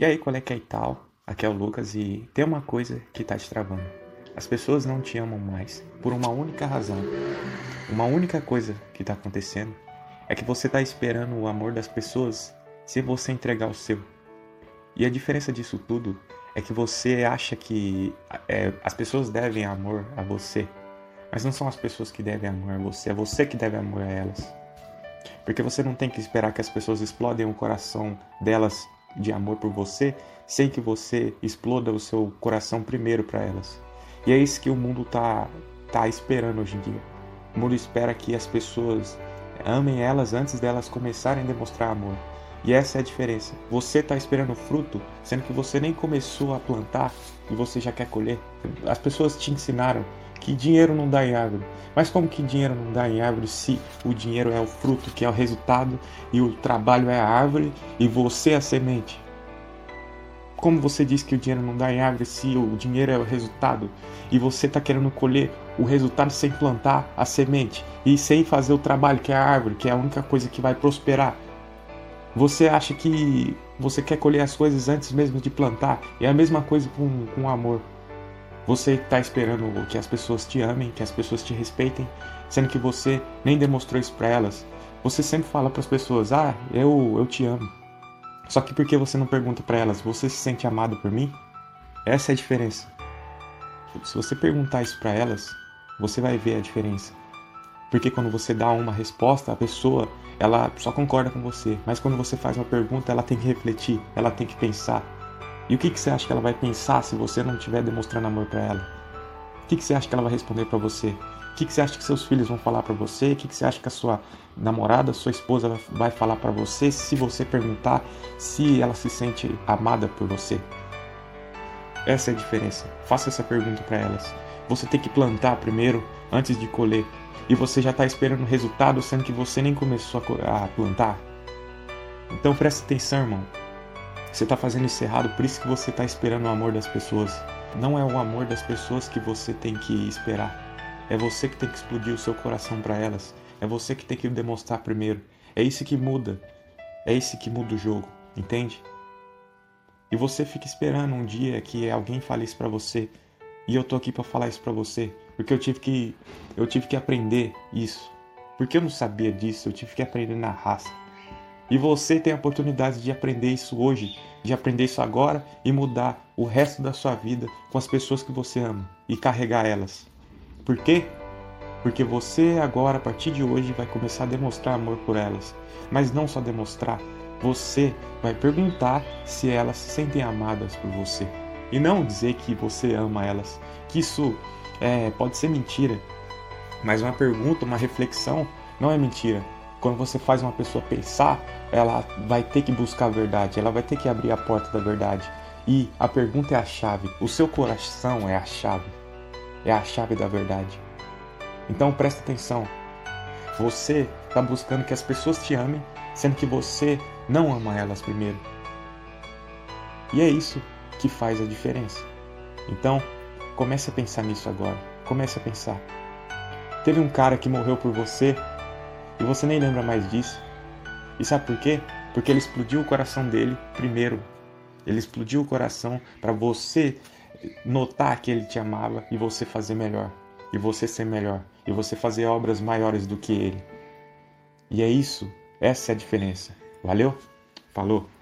E aí, qual é que é e tal? Aqui é o Lucas e tem uma coisa que tá te travando. As pessoas não te amam mais por uma única razão. Uma única coisa que tá acontecendo é que você tá esperando o amor das pessoas se você entregar o seu. E a diferença disso tudo é que você acha que é, as pessoas devem amor a você. Mas não são as pessoas que devem amor a você, é você que deve amor a elas. Porque você não tem que esperar que as pessoas explodem o coração delas de amor por você sem que você exploda o seu coração primeiro para elas. E é isso que o mundo tá, tá esperando hoje em dia. O mundo espera que as pessoas amem elas antes delas começarem a demonstrar amor. E essa é a diferença. Você está esperando fruto, sendo que você nem começou a plantar e você já quer colher. As pessoas te ensinaram que dinheiro não dá em árvore. Mas como que dinheiro não dá em árvore se o dinheiro é o fruto, que é o resultado, e o trabalho é a árvore e você é a semente? Como você diz que o dinheiro não dá em árvore se o dinheiro é o resultado e você está querendo colher o resultado sem plantar a semente e sem fazer o trabalho, que é a árvore, que é a única coisa que vai prosperar? Você acha que você quer colher as coisas antes mesmo de plantar? É a mesma coisa com, com o amor. Você está esperando que as pessoas te amem, que as pessoas te respeitem, sendo que você nem demonstrou isso para elas. Você sempre fala para as pessoas: "Ah, eu eu te amo". Só que por que você não pergunta para elas: "Você se sente amado por mim?" Essa é a diferença. Se você perguntar isso para elas, você vai ver a diferença. Porque quando você dá uma resposta, a pessoa ela só concorda com você. Mas quando você faz uma pergunta, ela tem que refletir, ela tem que pensar. E o que, que você acha que ela vai pensar se você não estiver demonstrando amor para ela? O que, que você acha que ela vai responder para você? O que, que você acha que seus filhos vão falar para você? O que, que você acha que a sua namorada, sua esposa vai falar para você se você perguntar se ela se sente amada por você? Essa é a diferença. Faça essa pergunta para elas. Você tem que plantar primeiro antes de colher. E você já está esperando o resultado, sendo que você nem começou a plantar. Então preste atenção, irmão. Você está fazendo isso errado, por isso que você está esperando o amor das pessoas. Não é o amor das pessoas que você tem que esperar. É você que tem que explodir o seu coração para elas. É você que tem que demonstrar primeiro. É isso que muda. É isso que muda o jogo, entende? E você fica esperando um dia que alguém fale isso para você. E eu tô aqui para falar isso para você, porque eu tive que eu tive que aprender isso. Porque eu não sabia disso, eu tive que aprender na raça. E você tem a oportunidade de aprender isso hoje, de aprender isso agora e mudar o resto da sua vida com as pessoas que você ama e carregar elas. Por quê? Porque você agora, a partir de hoje, vai começar a demonstrar amor por elas. Mas não só demonstrar, você vai perguntar se elas se sentem amadas por você. E não dizer que você ama elas. Que isso é, pode ser mentira. Mas uma pergunta, uma reflexão, não é mentira quando você faz uma pessoa pensar, ela vai ter que buscar a verdade, ela vai ter que abrir a porta da verdade. E a pergunta é a chave, o seu coração é a chave, é a chave da verdade. Então presta atenção. Você está buscando que as pessoas te amem, sendo que você não ama elas primeiro. E é isso que faz a diferença. Então, comece a pensar nisso agora. Comece a pensar. Teve um cara que morreu por você e você nem lembra mais disso. E sabe por quê? Porque ele explodiu o coração dele primeiro. Ele explodiu o coração para você notar que ele te amava e você fazer melhor. E você ser melhor. E você fazer obras maiores do que ele. E é isso. Essa é a diferença. Valeu? Falou!